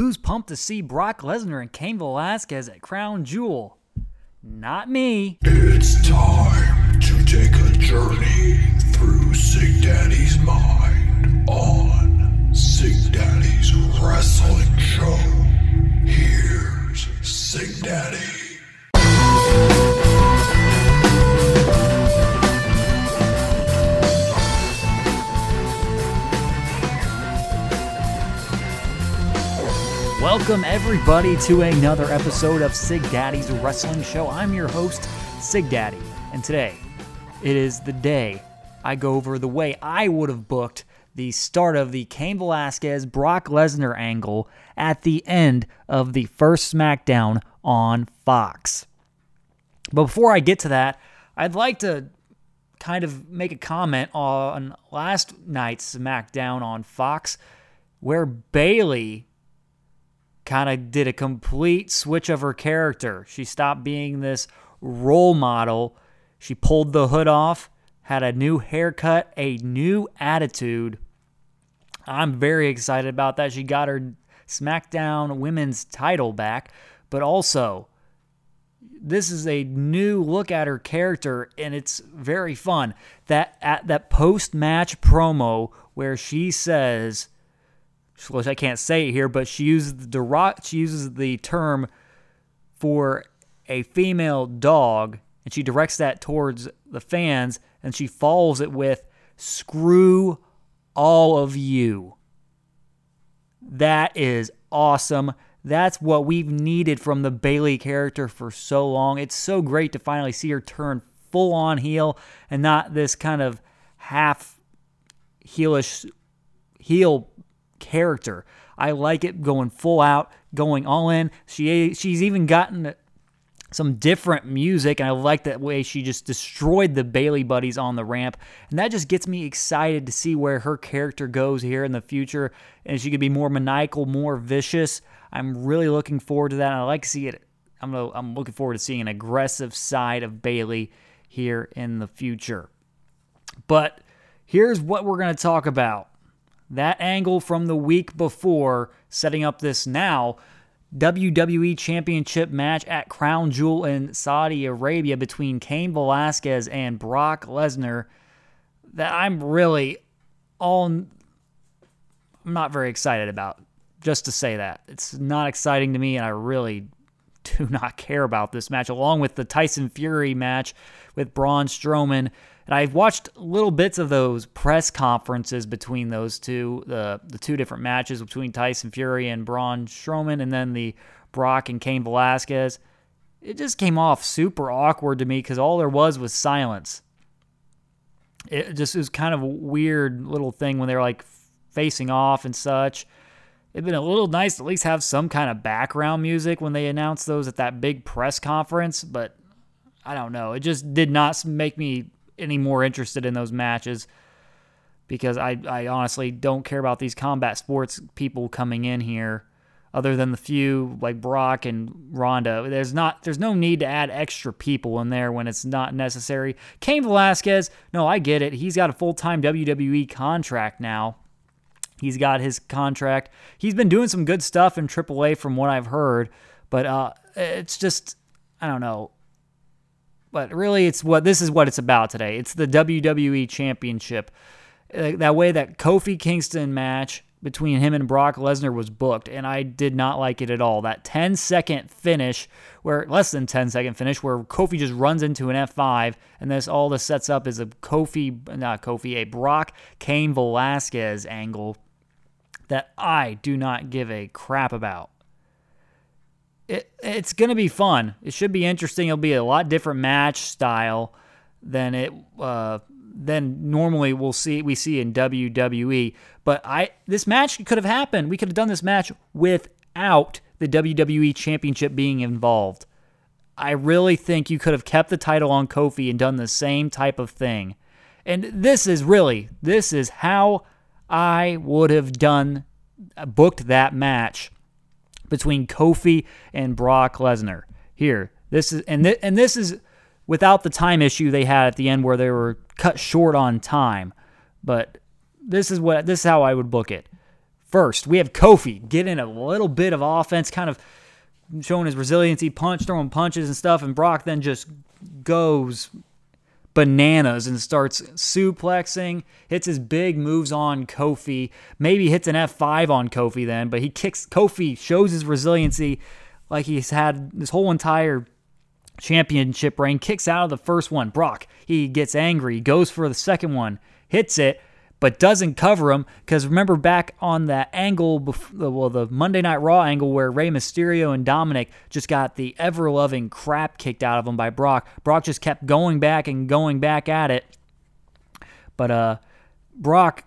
Who's pumped to see Brock Lesnar and Cain Velasquez at Crown Jewel? Not me. It's time to take a journey through Sig Daddy's mind on Sig Daddy's Wrestling Show. Here's Sig Daddy. Welcome, everybody, to another episode of Sig Daddy's Wrestling Show. I'm your host, Sig Daddy, and today it is the day I go over the way I would have booked the start of the Cain Velasquez Brock Lesnar angle at the end of the first SmackDown on Fox. But before I get to that, I'd like to kind of make a comment on last night's SmackDown on Fox where Bayley kind of did a complete switch of her character. She stopped being this role model. She pulled the hood off, had a new haircut, a new attitude. I'm very excited about that. She got her SmackDown women's title back, but also this is a new look at her character and it's very fun. That at that post-match promo where she says which I can't say it here, but she uses the derog- she uses the term for a female dog, and she directs that towards the fans, and she follows it with "Screw all of you." That is awesome. That's what we've needed from the Bayley character for so long. It's so great to finally see her turn full on heel and not this kind of half heelish heel character. I like it going full out, going all in. She she's even gotten some different music, and I like that way she just destroyed the Bayley buddies on the ramp, and that just gets me excited to see where her character goes here in the future, and she could be more maniacal, more vicious. I'm really looking forward to that. I like to see it. I'm I'm looking forward to seeing an aggressive side of Bayley here in the future. But here's what we're going to talk about that angle from the week before, setting up this now WWE Championship match at Crown Jewel in Saudi Arabia between Cain Velasquez and Brock Lesnar. That I'm really all I'm not very excited about. Just to say that it's not exciting to me, and I really do not care about this match, along with the Tyson Fury match with Braun Strowman and I've watched little bits of those press conferences between those two, the the two different matches between Tyson Fury and Braun Strowman, and then the Brock and Cain Velasquez. It just came off super awkward to me because all there was was silence. It just was kind of a weird little thing when they were like facing off and such. It'd been a little nice to at least have some kind of background music when they announced those at that big press conference, but I don't know. It just did not make me any more interested in those matches because I, I honestly don't care about these combat sports people coming in here other than the few like Brock and Ronda. There's not there's no need to add extra people in there when it's not necessary. Cain Velasquez, no, I get it. He's got a full-time WWE contract now. He's got his contract. He's been doing some good stuff in AAA from what I've heard, but uh, it's just I don't know. But really, it's what this is what it's about today. It's the WWE Championship. Uh, that way, that Kofi Kingston match between him and Brock Lesnar was booked, and I did not like it at all. That 10 second finish, where less than 10 second finish, where Kofi just runs into an F5, and this all this sets up is a Kofi, not Kofi, a Brock Cain Velasquez angle that I do not give a crap about it, it's going to be fun. It should be interesting. It'll be a lot different match style than it uh, than normally we'll see we see in WWE. But I this match could have happened. We could have done this match without the WWE Championship being involved. I really think you could have kept the title on Kofi and done the same type of thing. And this is really this is how I would have done uh, booked that match between Kofi and Brock Lesnar. Here, this is and th- and this is without the time issue they had at the end where they were cut short on time. But this is what this is how I would book it. First, we have Kofi getting a little bit of offense, kind of showing his resiliency, punch, throwing punches and stuff, and Brock then just goes bananas and starts suplexing, hits his big moves on Kofi, maybe hits an F5 on Kofi then, but he kicks Kofi, shows his resiliency like he's had this whole entire championship reign, kicks out of the first one. Brock, he gets angry, goes for the second one, hits it, but doesn't cover him because remember back on that angle, well, the Monday Night Raw angle where Rey Mysterio and Dominik just got the ever loving crap kicked out of them by Brock. Brock just kept going back and going back at it. But uh, Brock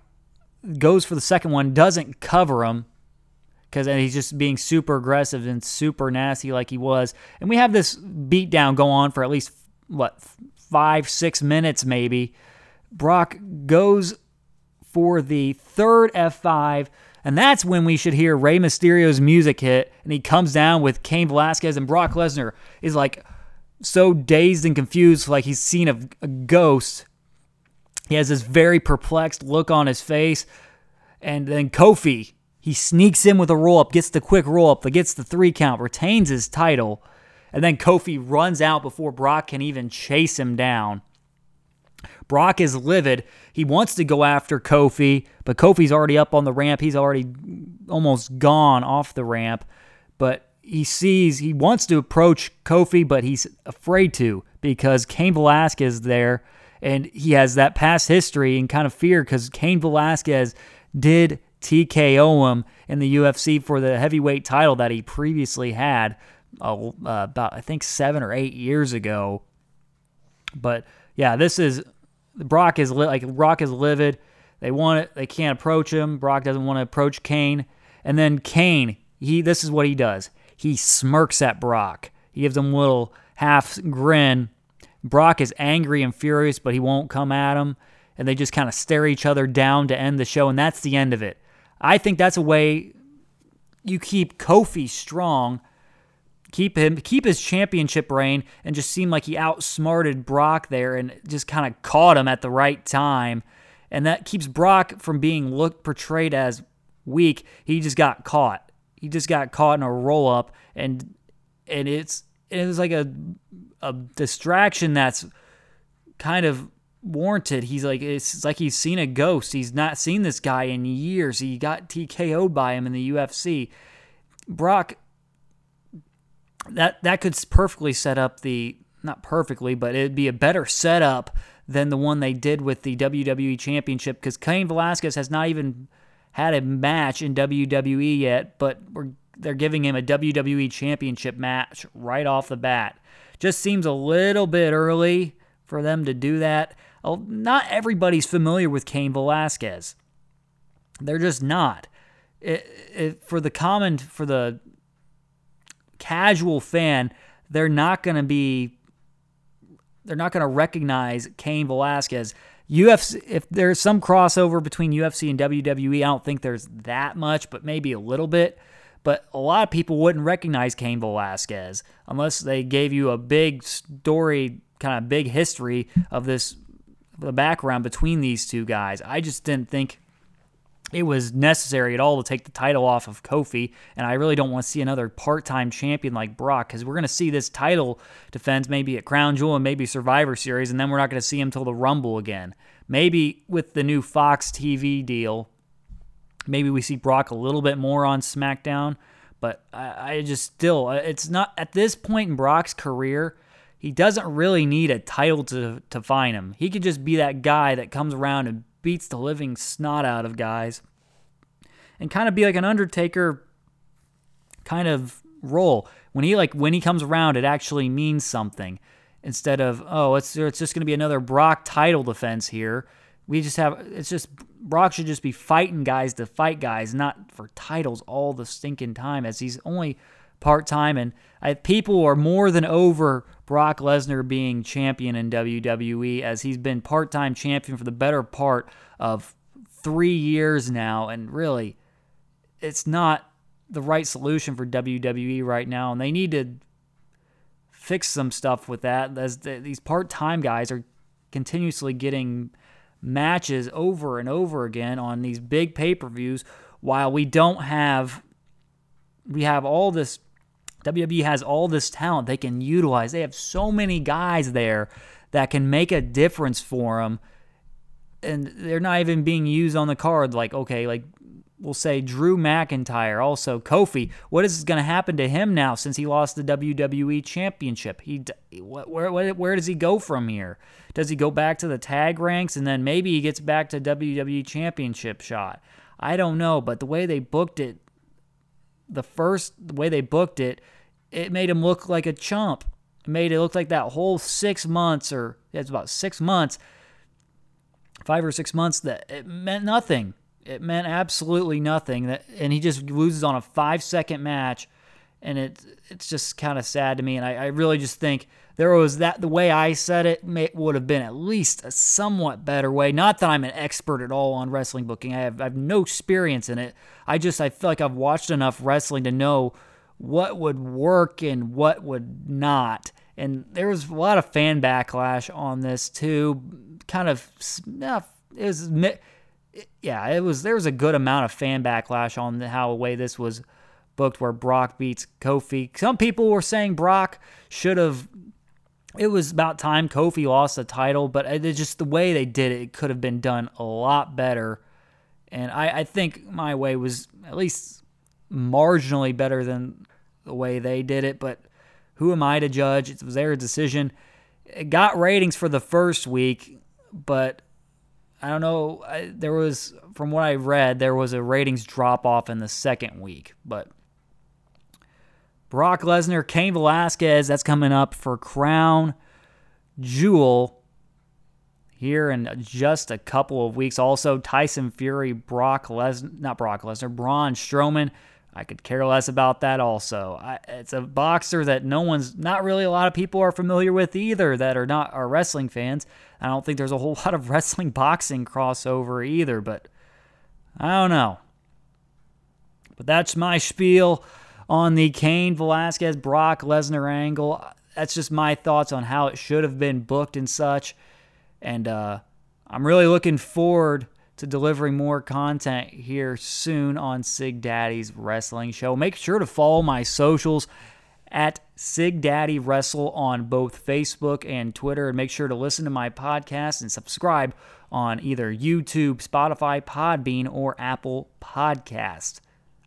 goes for the second one, doesn't cover him because he's just being super aggressive and super nasty like he was. And we have this beatdown go on for at least, what, five, six minutes maybe. Brock goes for the third F5. And that's when we should hear Rey Mysterio's music hit, and he comes down with Cain Velasquez, and Brock Lesnar is like so dazed and confused, like he's seen a, a ghost. He has this very perplexed look on his face. And then Kofi, he sneaks in with a roll up, gets the quick roll up, gets the three count, retains his title. And then Kofi runs out before Brock can even chase him down. Brock is livid. He wants to go after Kofi, but Kofi's already up on the ramp. He's already almost gone off the ramp. But he sees, he wants to approach Kofi, but he's afraid to because Cain Velasquez is there. And he has that past history and kind of fear because Cain Velasquez did TKO him in the UFC for the heavyweight title that he previously had uh, about, I think, seven or eight years ago. But yeah, this is Brock is li- like Brock is livid. They want it. They can't approach him. Brock doesn't want to approach Cain. And then Cain, he this is what he does. He smirks at Brock. He gives him a little half grin. Brock is angry and furious, but he won't come at him. And they just kind of stare each other down to end the show, and that's the end of it. I think that's a way you keep Kofi strong keep him keep his championship reign and just seem like he outsmarted Brock there and just kind of caught him at the right time. And that keeps Brock from being looked portrayed as weak. He just got caught. He just got caught in a roll up and and it's it was like a a distraction that's kind of warranted. He's like it's like he's seen a ghost. He's not seen this guy in years. He got TKO'd by him in the UFC. Brock that that could perfectly set up the not perfectly, but it'd be a better setup than the one they did with the WWE Championship because Cain Velasquez has not even had a match in WWE yet, but they're giving him a WWE Championship match right off the bat. Just seems a little bit early for them to do that. Not everybody's familiar with Cain Velasquez. They're just not. It, it, for the common, for the casual fan, they're not going to be they're not going to recognize Cain Velasquez. UFC if there's some crossover between UFC and WWE, I don't think there's that much, but maybe a little bit. But a lot of people wouldn't recognize Cain Velasquez unless they gave you a big story, kind of big history of this the background between these two guys. I just didn't think it was necessary at all to take the title off of Kofi, and I really don't want to see another part-time champion like Brock because we're going to see this title defense maybe at Crown Jewel and maybe Survivor Series, and then we're not going to see him till the Rumble again. Maybe with the new Fox TV deal, maybe we see Brock a little bit more on SmackDown, but I, I just still, uh, it's not at this point in Brock's career. He doesn't really need a title to to find him. He could just be that guy that comes around and beats the living snot out of guys and kind of be like an Undertaker kind of role. When he like when he comes around, it actually means something instead of oh it's it's just going to be another Brock title defense here. We just have it's just Brock should just be fighting guys to fight guys, not for titles all the stinking time, as he's only part time. And I, people are more than over Brock Lesnar being champion in WWE, as he's been part time champion for the better part of three years now. And really, it's not the right solution for WWE right now. And they need to fix some stuff with that, as the, these part time guys are continuously getting matches over and over again on these big pay per views while we don't have, we have all this, WWE has all this talent they can utilize. They have so many guys there that can make a difference for them. And they're not even being used on the card. Like, okay, like we'll say Drew McIntyre, also Kofi. What is going to happen to him now since he lost the WWE Championship? He where, where where does he go from here? Does he go back to the tag ranks and then maybe he gets back to WWE Championship shot? I don't know, but the way they booked it, the first the way they booked it, it made him look like a chump. It made it look like that whole six months or it's about six months, five or six months that it meant nothing it meant absolutely nothing. That and he just loses on a five second match, and it it's just kind of sad to me. And I, I, really just think there was that the way I said it would have been at least a somewhat better way. Not that I'm an expert at all on wrestling booking. I have I have no experience in it. I just I feel like I've watched enough wrestling to know what would work and what would not. And there was a lot of fan backlash on this too. Kind of, it was yeah, it was there was a good amount of fan backlash on how the way this was booked, where Brock beats Kofi. Some people were saying Brock should have. It was about time Kofi lost the title, but just the way they did it, it could have been done a lot better. And I, I think my way was at least marginally better than the way they did it. But who am I to judge? It was their decision. It got ratings for the first week, but I don't know. I, there was, from what I read, there was a ratings drop off in the second week. But Brock Lesnar, Cain Velasquez, that's coming up for Crown Jewel here in just a couple of weeks. Also, Tyson Fury, Brock Lesnar, not Brock Lesnar, Braun Strowman. I could care less about that also. I, it's a boxer that no one's, not really a lot of people are familiar with either that are not are wrestling fans. I don't think there's a whole lot of wrestling boxing crossover either, but I don't know. But that's my spiel on the Cain Velasquez Brock Lesnar angle. That's just my thoughts on how it should have been booked and such. And uh, I'm really looking forward to delivering more content here soon on Sig Daddy's Wrestling Show. Make sure to follow my socials at Sig Daddy Wrestle on both Facebook and Twitter. And make sure to listen to my podcast and subscribe on either YouTube, Spotify, Podbean, or Apple Podcast.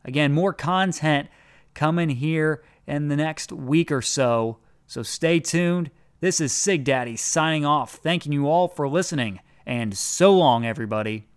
Again, more content coming here in the next week or so. So stay tuned. This is Sig Daddy signing off, thanking you all for listening, and so long, everybody.